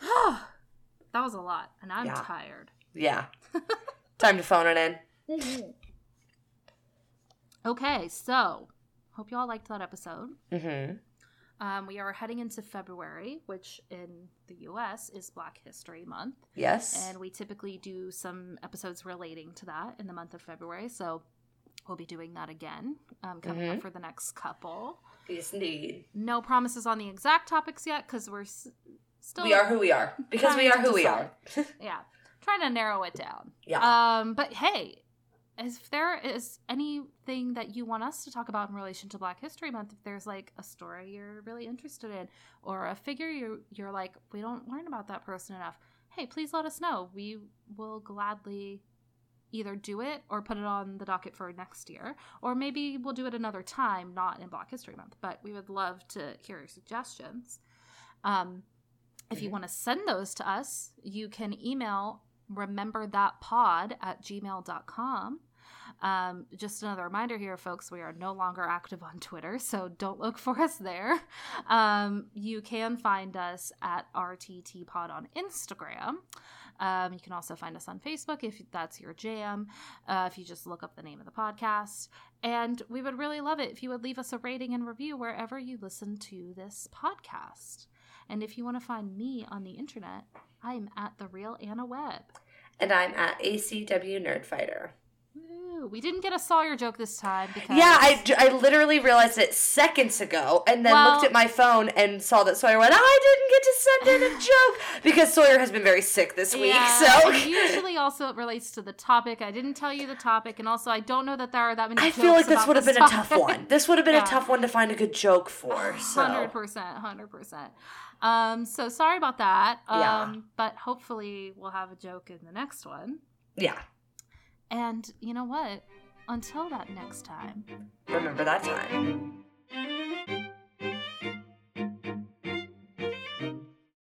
that was a lot, and I'm Yeah. tired. Yeah. Time to phone it in. Okay, so hope you all liked that episode. Mm-hmm. Um, we are heading into February, which in the US is Black History Month. Yes. And we typically do some episodes relating to that in the month of February. So we'll be doing that again um, coming up Mhm. for the next couple. Yes, indeed. No promises on the exact topics yet because we're s- still We are who we are because we are who we are. yeah trying to narrow it down. yeah. Um, but hey, if there is anything that you want us to talk about in relation to Black History Month, if there's like a story you're really interested in or a figure you you're like we don't learn about that person enough, hey, please let us know. We will gladly either do it or put it on the docket for next year, or maybe we'll do it another time, not in Black History Month. But we would love to hear your suggestions. Um, if you want to send those to us, you can email rememberthatpod at gmail.com. Um, just another reminder here, folks, we are no longer active on Twitter, so don't look for us there. Um, you can find us at RTT Pod on Instagram. Um, you can also find us on Facebook if that's your jam, uh, if you just look up the name of the podcast. And we would really love it if you would leave us a rating and review wherever you listen to this podcast. And if you want to find me on the internet, I'm at the real Anna Webb. And I'm at ACW Nerdfighter. Woo. We didn't get a Sawyer joke this time because Yeah, I literally realized it seconds ago and then Well- looked at my phone and saw that Sawyer went, I didn't get to send in a joke because Sawyer has been very sick this week. Yeah, So usually also it relates to the topic. I didn't tell you the topic, and also I don't know that there are that many. I feel like this would have been a tough one. This would have been Yeah. a tough one to find a good joke for. So Hundred percent, hundred percent. Um, so sorry about that. Um, Yeah. but hopefully we'll have a joke in the next one. yeah, And you know what? Until that next time. remember that time.